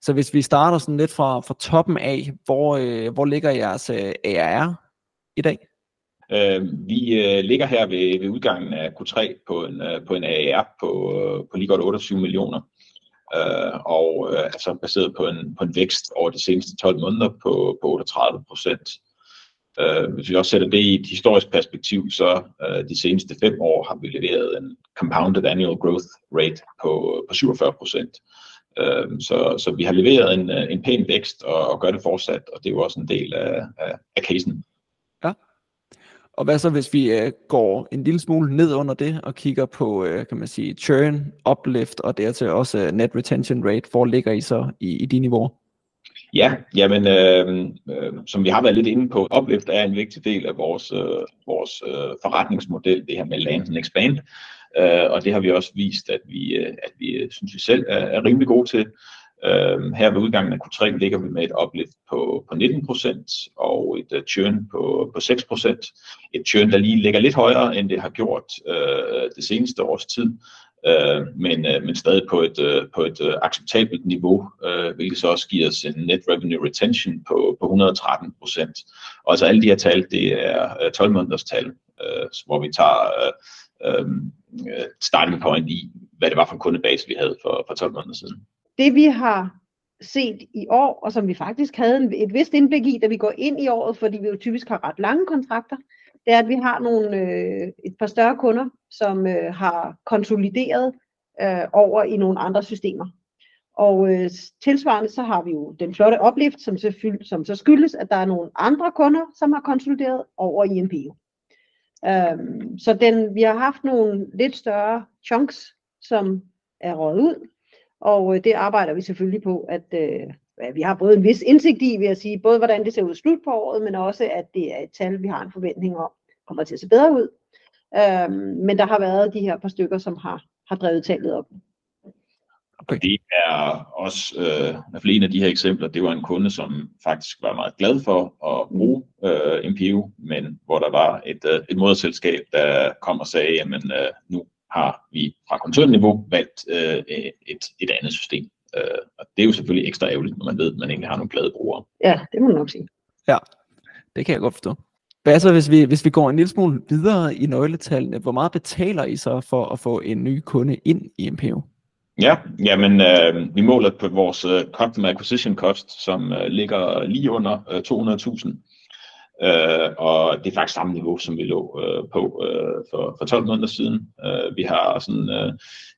Så hvis vi starter sådan lidt fra, fra toppen af, hvor, øh, hvor ligger jeres øh, ARR i dag? Øh, vi øh, ligger her ved, ved udgangen af Q3 på en, øh, på en ARR på, øh, på lige godt 28 millioner. Øh, og øh, altså baseret på en, på en vækst over de seneste 12 måneder på, på 38 procent. Øh, hvis vi også sætter det i et historisk perspektiv, så øh, de seneste fem år har vi leveret en compounded annual growth rate på, på 47 procent. Øh, så, så vi har leveret en, øh, en pæn vækst og, og gør det fortsat, og det er jo også en del af, af, af casen. Ja. Og hvad så, hvis vi øh, går en lille smule ned under det og kigger på, øh, kan man sige, churn, uplift og dertil også øh, net retention rate, hvor ligger I så i, i de niveauer? Ja, jamen, øh, øh, som vi har været lidt inde på, uplift er en vigtig del af vores, øh, vores øh, forretningsmodel, det her med land and expand. Øh, og det har vi også vist, at vi, øh, at vi øh, synes vi selv er, er rimelig gode til. Øh, her ved udgangen af Q3 ligger vi med et oplift på, på 19% og et øh, churn på, på 6%. Et churn, der lige ligger lidt højere, end det har gjort øh, det seneste års tid, øh, men, øh, men stadig på et, øh, på et øh, acceptabelt niveau, øh, hvilket så også giver os en net revenue retention på, på 113 procent. Og altså alle de her tal, det er 12 måneders tal, øh, hvor vi tager øh, Øhm, øh, starting point i, hvad det var for en kundebase, vi havde for, for 12 måneder siden. Det vi har set i år, og som vi faktisk havde et vist indblik i, da vi går ind i året, fordi vi jo typisk har ret lange kontrakter, det er, at vi har nogle, øh, et par større kunder, som øh, har konsolideret øh, over i nogle andre systemer. Og øh, tilsvarende så har vi jo den flotte oplift, som så, som så skyldes, at der er nogle andre kunder, som har konsolideret over i NPO. Øhm, så den, vi har haft nogle lidt større chunks, som er røget ud, og øh, det arbejder vi selvfølgelig på, at øh, vi har både en vis indsigt i, vil jeg sige, både hvordan det ser ud slut på året, men også at det er et tal, vi har en forventning om, kommer til at se bedre ud. Øhm, men der har været de her par stykker, som har, har drevet tallet op. Okay. Det er også, øh, en af de her eksempler, det var en kunde, som faktisk var meget glad for at bruge øh, MPU, men hvor der var et, øh, et moderselskab, der kom og sagde, jamen øh, nu har vi fra koncernniveau valgt øh, et, et andet system. Øh, og det er jo selvfølgelig ekstra ærgerligt, når man ved, at man egentlig har nogle glade brugere. Ja, det må man nok sige. Ja, det kan jeg godt forstå. Hvad så, hvis vi, hvis vi går en lille smule videre i nøgletallene? Hvor meget betaler I så for at få en ny kunde ind i MPO? Ja, jamen øh, vi måler på vores øh, uh, Customer Acquisition Cost, som uh, ligger lige under uh, 200.000. Uh, og det er faktisk samme niveau, som vi lå uh, på uh, for, for 12 måneder siden. Uh, vi har sådan, uh,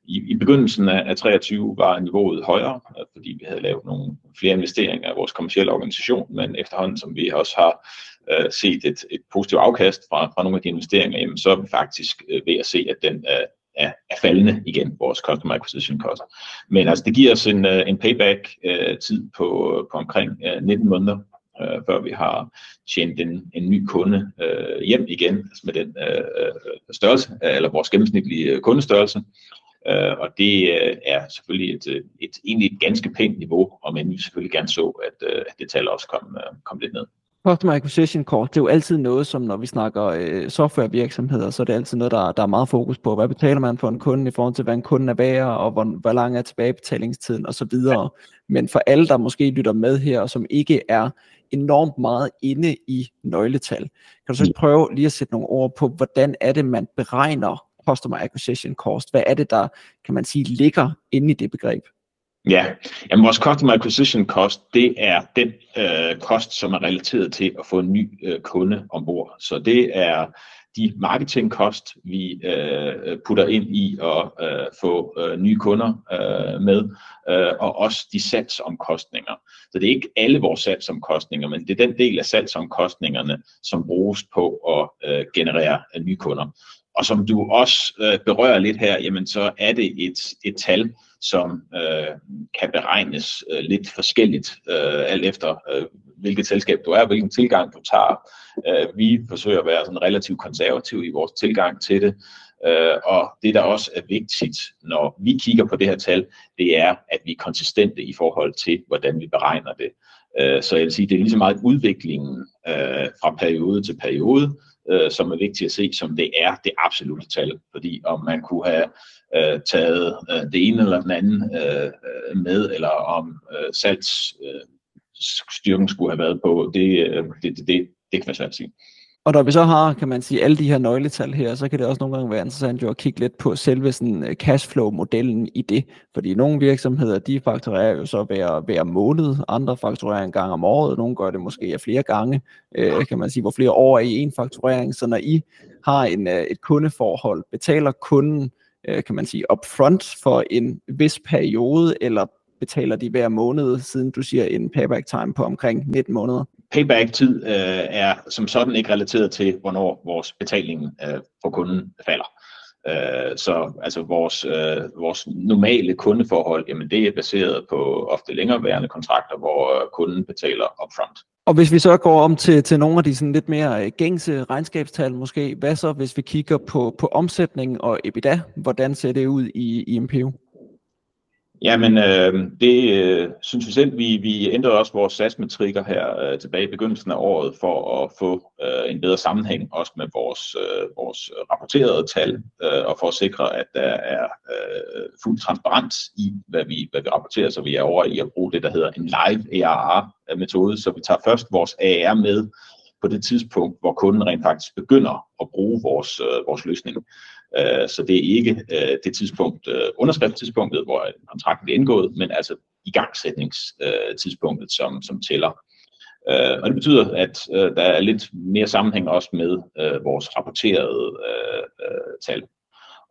i, i begyndelsen af, af 23 var niveauet højere, uh, fordi vi havde lavet nogle flere investeringer i vores kommercielle organisation, men efterhånden som vi også har uh, set et, et positivt afkast fra, fra nogle af de investeringer, jamen, så er vi faktisk uh, ved at se, at den uh, er, er faldende igen, vores customer acquisition cost. Men altså, det giver os en, øh, en payback-tid øh, på, på omkring øh, 19 måneder, øh, før vi har tjent en, en ny kunde øh, hjem igen, altså med den øh, størrelse, eller vores gennemsnitlige kundestørrelse. Øh, og det øh, er selvfølgelig et, et, et, egentlig et ganske pænt niveau, og men vi selvfølgelig gerne så, at, øh, at det tal også kom, øh, kom lidt ned. Customer Acquisition Cost, det er jo altid noget, som når vi snakker øh, softwarevirksomheder, så er det altid noget, der, der er meget fokus på. Hvad betaler man for en kunde i forhold til, hvad en kunde er værd, og hvor, hvor lang er tilbagebetalingstiden osv. Ja. Men for alle, der måske lytter med her, og som ikke er enormt meget inde i nøgletal, kan du så mm. prøve lige at sætte nogle ord på, hvordan er det, man beregner Customer Acquisition Cost? Hvad er det, der, kan man sige, ligger inde i det begreb? Ja, Jamen, vores Customer Acquisition Cost, det er den øh, kost, som er relateret til at få en ny øh, kunde ombord. Så det er de marketingkost, vi øh, putter ind i at øh, få øh, nye kunder øh, med, øh, og også de salgsomkostninger. Så det er ikke alle vores salgsomkostninger, men det er den del af salgsomkostningerne, som bruges på at øh, generere øh, nye kunder. Og som du også øh, berører lidt her, jamen så er det et, et tal, som øh, kan beregnes øh, lidt forskelligt, øh, alt efter øh, hvilket selskab du er, hvilken tilgang du tager. Øh, vi forsøger at være sådan relativt konservative i vores tilgang til det, øh, og det der også er vigtigt, når vi kigger på det her tal, det er, at vi er konsistente i forhold til, hvordan vi beregner det. Øh, så jeg vil sige, det er lige så meget udviklingen øh, fra periode til periode, øh, som er vigtigt at se, som det er det absolutte tal. Fordi om man kunne have øh, taget øh, det ene eller den anden øh, øh med, eller om øh, salgsstyrken øh, skulle have været på, det, øh, det, det, det, det kan være svært at sige. Og når vi så har, kan man sige, alle de her nøgletal her, så kan det også nogle gange være interessant jo at kigge lidt på selve sådan øh, cashflow-modellen i det. Fordi nogle virksomheder, de fakturerer jo så hver, hver måned, andre fakturerer en gang om året, nogle gør det måske flere gange, øh, kan man sige, hvor flere år er i en fakturering. Så når I har en, øh, et kundeforhold, betaler kunden, øh, kan man sige, upfront for en vis periode, eller betaler de hver måned, siden du siger en payback time på omkring 19 måneder? Payback-tid øh, er som sådan ikke relateret til, hvornår vores betaling øh, for kunden falder. Øh, så altså vores, øh, vores normale kundeforhold, jamen det er baseret på ofte længereværende kontrakter, hvor øh, kunden betaler upfront. Og hvis vi så går om til, til nogle af de sådan lidt mere øh, gængse regnskabstal måske, hvad så hvis vi kigger på, på omsætning og EBITDA, hvordan ser det ud i, i MPU? Jamen, øh, det øh, synes vi selv. Vi, vi ændrede også vores satsmetrikker her øh, tilbage i begyndelsen af året for at få øh, en bedre sammenhæng også med vores, øh, vores rapporterede tal øh, og for at sikre, at der er øh, fuld transparens i, hvad vi, hvad vi rapporterer, så vi er over i at bruge det, der hedder en live ARR-metode. Så vi tager først vores ARR med på det tidspunkt, hvor kunden rent faktisk begynder at bruge vores, øh, vores løsning. Øh, så det er ikke øh, det tidspunkt, øh, underskriftstidspunktet, hvor kontrakten bliver indgået, men altså igangsætningstidspunktet, som, som tæller. Øh, og det betyder, at der er lidt mere sammenhæng også med vores rapporterede tal.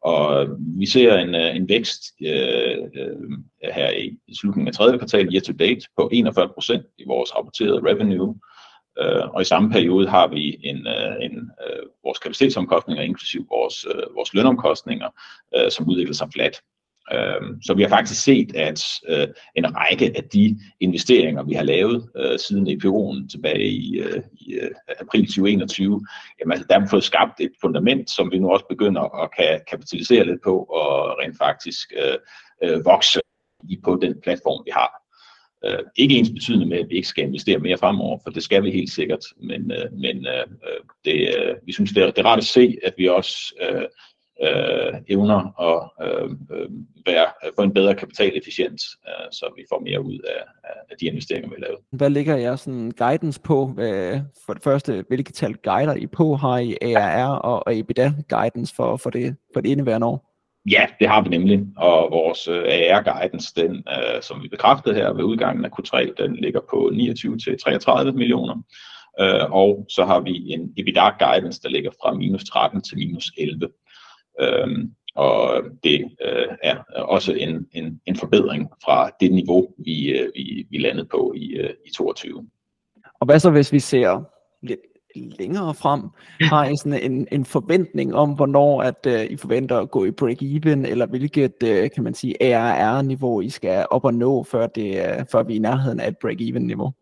Og vi ser en, en vækst her i slutningen af tredje kvartal year to date på 41% i vores rapporterede revenue, Øh, og i samme periode har vi en, øh, en, øh, vores kapacitetsomkostninger, inklusiv vores, øh, vores lønomkostninger, øh, som udvikler sig flat. Øh, så vi har faktisk set, at øh, en række af de investeringer, vi har lavet øh, siden EPO'en tilbage i, øh, i øh, april 2021, jamen, altså, der har vi fået skabt et fundament, som vi nu også begynder at kan kapitalisere lidt på og rent faktisk øh, øh, vokse i på den platform, vi har. Øh, ikke ens betydende med, at vi ikke skal investere mere fremover, for det skal vi helt sikkert, men, øh, men øh, øh det, øh, vi synes, det er, det er rart at se, at vi også øh, øh, evner at øh, øh være, øh, få en bedre kapitalefficiens, øh, så vi får mere ud af, af de investeringer, vi har lavet. Hvad ligger jeres sådan guidance på? For det første, hvilke tal guider I på? Har I ARR og, og EBITDA guidance for, for, det, for det indeværende år? Ja, det har vi nemlig, og vores øh, AR-guidance, den, øh, som vi bekræftede her ved udgangen af Q3, den ligger på 29-33 millioner. Øh, og så har vi en EBITDA-guidance, der ligger fra minus 13 til minus 11. Øh, og det øh, er også en, en, en forbedring fra det niveau, vi, øh, vi, vi landede på i, øh, i 22. Og hvad så hvis vi ser lidt længere frem, har I sådan en, en forventning om, hvornår at uh, I forventer at gå i break-even, eller hvilket, uh, kan man sige, ARR-niveau I skal op og nå, før, det, uh, før vi er i nærheden af et break-even-niveau?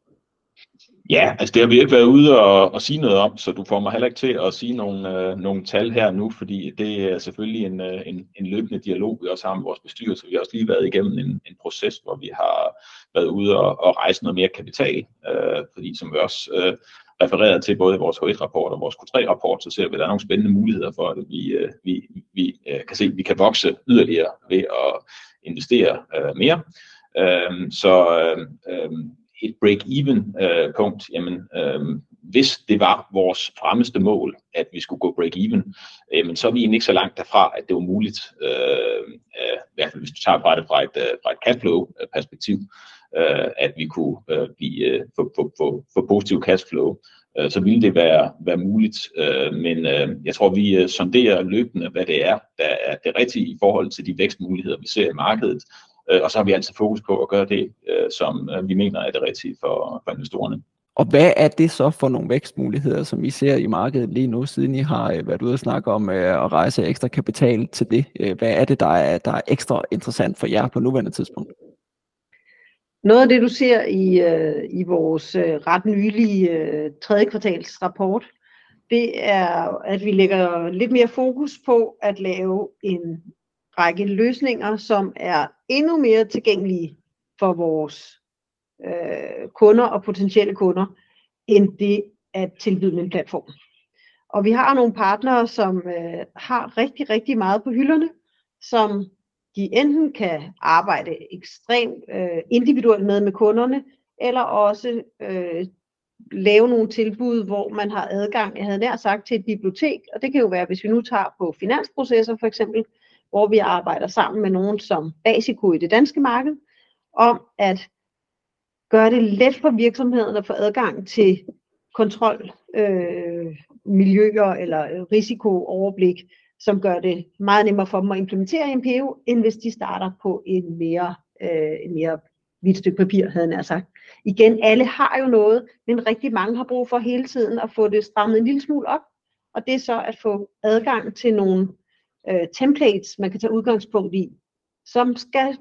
Ja, altså det har vi ikke været ude og, og sige noget om, så du får mig heller ikke til at sige nogle, øh, nogle tal her nu, fordi det er selvfølgelig en, øh, en, en løbende dialog, vi også har med vores bestyrelse. Vi har også lige været igennem en, en proces, hvor vi har været ude og, og rejse noget mere kapital, øh, fordi som vi også øh, refereret til både i vores H1-rapport og vores Q3-rapport, så ser vi, at der er nogle spændende muligheder for, at vi, øh, vi, vi øh, kan se, at vi kan vokse yderligere ved at investere øh, mere. Øh, så øh, et break-even øh, punkt, jamen øh, hvis det var vores fremmeste mål, at vi skulle gå break-even, øh, så er vi egentlig ikke så langt derfra, at det var muligt, øh, øh, i hvert fald hvis du tager fra det fra et, øh, fra et cashflow-perspektiv, øh, at vi kunne øh, blive, øh, få, få, få, få positiv cashflow, øh, så ville det være, være muligt. Øh, men øh, jeg tror, vi øh, sonderer løbende, hvad det er, der er det rigtige i forhold til de vækstmuligheder, vi ser i markedet, Øh, og så har vi altid fokus på at gøre det, øh, som øh, vi mener er det rigtige for, for investorerne. Og hvad er det så for nogle vækstmuligheder, som I ser i markedet lige nu, siden I har øh, været ude og snakke om øh, at rejse ekstra kapital til det? Øh, hvad er det, der er, der er ekstra interessant for jer på nuværende tidspunkt? Noget af det, du ser i, øh, i vores øh, ret nylige øh, tredje kvartals rapport, det er, at vi lægger lidt mere fokus på at lave en række løsninger, som er endnu mere tilgængelige for vores øh, kunder og potentielle kunder, end det at tilbyde en platform. Og vi har nogle partnere, som øh, har rigtig, rigtig meget på hylderne, som de enten kan arbejde ekstremt øh, individuelt med med kunderne, eller også øh, lave nogle tilbud, hvor man har adgang, jeg havde nær sagt, til et bibliotek, og det kan jo være, hvis vi nu tager på finansprocesser for eksempel, hvor vi arbejder sammen med nogen som Basico i det danske marked, om at gøre det let for virksomheden at få adgang til kontrolmiljøer øh, eller risikooverblik, som gør det meget nemmere for dem at implementere en PO, end hvis de starter på en mere, øh, en mere hvidt stykke papir, havde han sagt. Igen, alle har jo noget, men rigtig mange har brug for hele tiden at få det strammet en lille smule op, og det er så at få adgang til nogle øh, templates, man kan tage udgangspunkt i, som skal,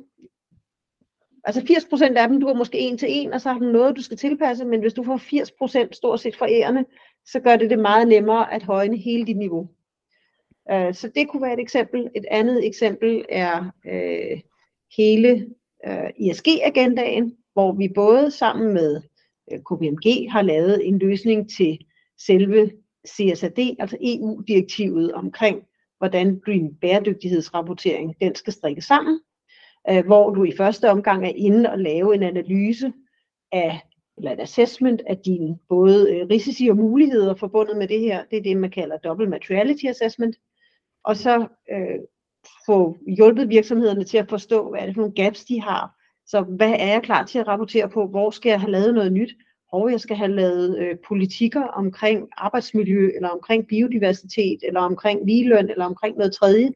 altså 80% af dem, du har måske en til en, og så har du noget, du skal tilpasse, men hvis du får 80% stort set fra ærerne, så gør det det meget nemmere at højne hele dit niveau. Øh, så det kunne være et eksempel. Et andet eksempel er øh, hele øh, ISG-agendaen, hvor vi både sammen med øh, KPMG har lavet en løsning til selve CSRD, altså EU-direktivet omkring hvordan din bæredygtighedsrapportering den skal strikkes sammen, øh, hvor du i første omgang er inde og lave en analyse af eller et assessment af dine både øh, risici og muligheder forbundet med det her. Det er det, man kalder double materiality assessment. Og så øh, få hjulpet virksomhederne til at forstå, hvad er det for nogle gaps, de har. Så hvad er jeg klar til at rapportere på? Hvor skal jeg have lavet noget nyt? og jeg skal have lavet øh, politikker omkring arbejdsmiljø, eller omkring biodiversitet, eller omkring ligeløn, eller omkring noget tredje.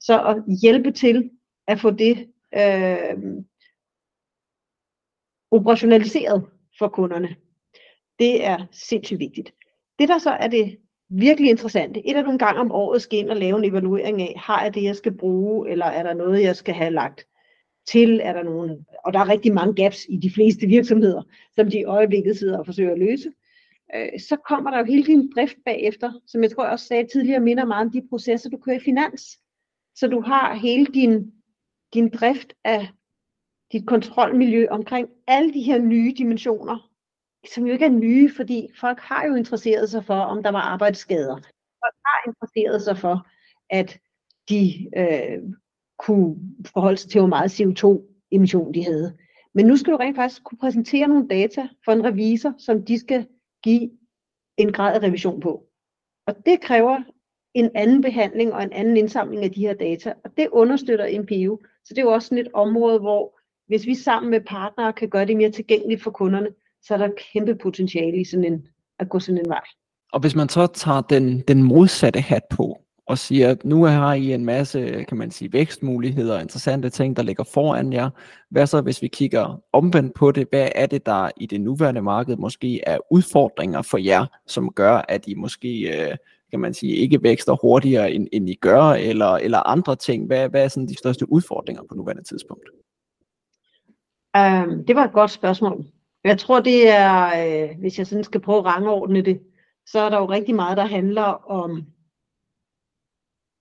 Så at hjælpe til at få det øh, operationaliseret for kunderne, det er sindssygt vigtigt. Det der så er det virkelig interessante, et af nogle gange om året skal ind og lave en evaluering af, har jeg det, jeg skal bruge, eller er der noget, jeg skal have lagt til, er der nogen, og der er rigtig mange gaps i de fleste virksomheder, som de i øjeblikket sidder og forsøger at løse. Øh, så kommer der jo hele din drift bagefter, som jeg tror jeg også sagde tidligere, minder meget om de processer, du kører i finans. Så du har hele din, din drift af dit kontrolmiljø omkring alle de her nye dimensioner, som jo ikke er nye, fordi folk har jo interesseret sig for, om der var arbejdsskader. Folk har interesseret sig for, at de øh, kunne forholde sig til, hvor meget CO2-emission de havde. Men nu skal du rent faktisk kunne præsentere nogle data for en revisor, som de skal give en grad af revision på. Og det kræver en anden behandling og en anden indsamling af de her data, og det understøtter MPU. Så det er jo også sådan et område, hvor hvis vi sammen med partnere kan gøre det mere tilgængeligt for kunderne, så er der kæmpe potentiale i sådan en, at gå sådan en vej. Og hvis man så tager den, den modsatte hat på, og siger, at nu har I en masse, kan man sige, vækstmuligheder og interessante ting, der ligger foran jer. Hvad så, hvis vi kigger omvendt på det? Hvad er det, der i det nuværende marked måske er udfordringer for jer, som gør, at I måske, øh, kan man sige, ikke vækster hurtigere, end, end I gør, eller, eller andre ting? Hvad, hvad er sådan de største udfordringer på nuværende tidspunkt? Um, det var et godt spørgsmål. Jeg tror, det er, øh, hvis jeg sådan skal prøve at rangordne det, så er der jo rigtig meget, der handler om,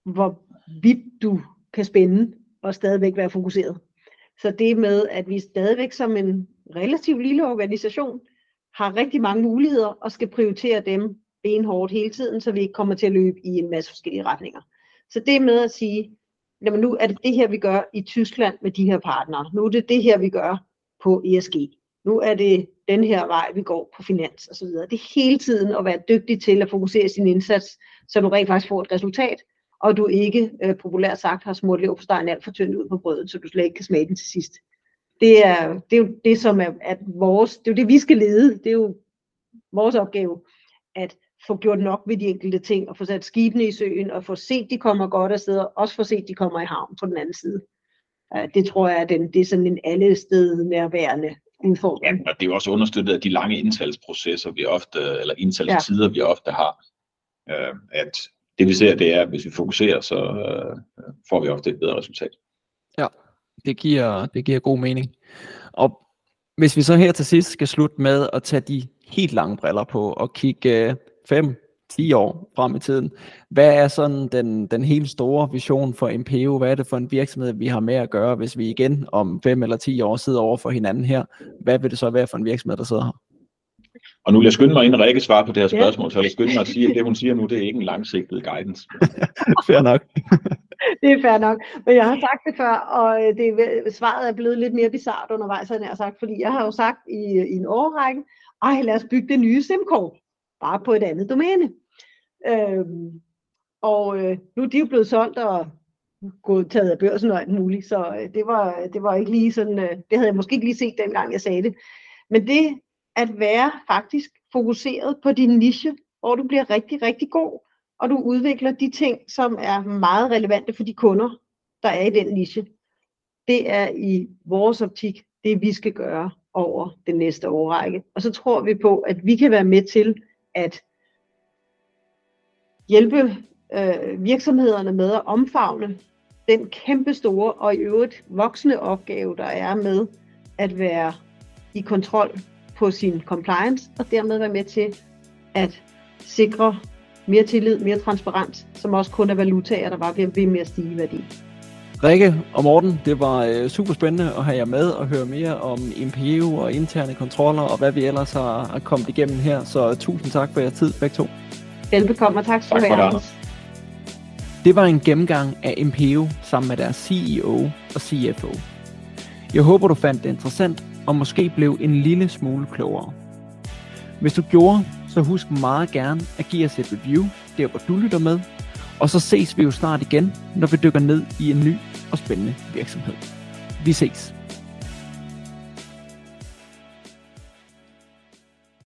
hvor vidt du kan spænde og stadigvæk være fokuseret. Så det med, at vi stadigvæk som en relativt lille organisation har rigtig mange muligheder og skal prioritere dem benhårdt hele tiden, så vi ikke kommer til at løbe i en masse forskellige retninger. Så det med at sige, jamen nu er det det her, vi gør i Tyskland med de her partnere. Nu er det det her, vi gør på ESG. Nu er det den her vej, vi går på finans og så videre. Det er hele tiden at være dygtig til at fokusere sin indsats, så du rent faktisk får et resultat, og du ikke øh, populært sagt har smurt leverpostejen alt for tyndt ud på brødet, så du slet ikke kan smage den til sidst. Det er, det er jo det, som er at vores, det er jo det, vi skal lede. Det er jo vores opgave, at få gjort nok ved de enkelte ting, og få sat skibene i søen, og få set, de kommer godt afsted, og også få set, de kommer i havn på den anden side. Øh, det tror jeg, er den, det er sådan en alle sted nærværende udfordring. Ja, og det er jo også understøttet af de lange indtalsprocesser, vi ofte, eller indtalstider, ja. vi ofte har. At det vi ser, det er, at hvis vi fokuserer, så får vi ofte et bedre resultat. Ja, det giver, det giver god mening. Og hvis vi så her til sidst skal slutte med at tage de helt lange briller på og kigge 5, 10 år frem i tiden. Hvad er sådan den, den helt store vision for MPO? Hvad er det for en virksomhed, vi har med at gøre, hvis vi igen om 5 eller 10 år sidder over for hinanden her? Hvad vil det så være for en virksomhed, der sidder her? Og nu vil jeg skynde mig, inden Rikke svarer på det her spørgsmål, så jeg vil skynde mig at sige, at det hun siger nu, det er ikke en langsigtet guidance. fair nok. det er fair nok, men jeg har sagt det før, og det, svaret er blevet lidt mere bizart undervejs, end jeg har sagt, fordi jeg har jo sagt i, i en årrække, ej lad os bygge det nye SimCorp, bare på et andet domæne. Øhm, og øh, nu er de jo blevet solgt og gået taget af børsen og alt muligt, så øh, det, var, det var ikke lige sådan, øh, det havde jeg måske ikke lige set dengang jeg sagde det. Men det at være faktisk fokuseret på din niche, hvor du bliver rigtig, rigtig god, og du udvikler de ting, som er meget relevante for de kunder, der er i den niche. Det er i vores optik det, vi skal gøre over den næste årrække. Og så tror vi på, at vi kan være med til at hjælpe øh, virksomhederne med at omfavne den kæmpe store og i øvrigt voksende opgave, der er med at være i kontrol på sin compliance, og dermed være med til at sikre mere tillid, mere transparens, som også kun er valutaer, der var ved med at stige i værdi. Rikke og Morten, det var øh, super spændende at have jer med og høre mere om MPU og interne kontroller og hvad vi ellers har, har kommet igennem her. Så tusind tak for jeres tid begge to. Velbekomme og tak for det. Det var en gennemgang af MPU sammen med deres CEO og CFO. Jeg håber, du fandt det interessant og måske blev en lille smule klogere. Hvis du gjorde, så husk meget gerne at give os et review, der hvor du lytter med, og så ses vi jo snart igen, når vi dykker ned i en ny og spændende virksomhed. Vi ses.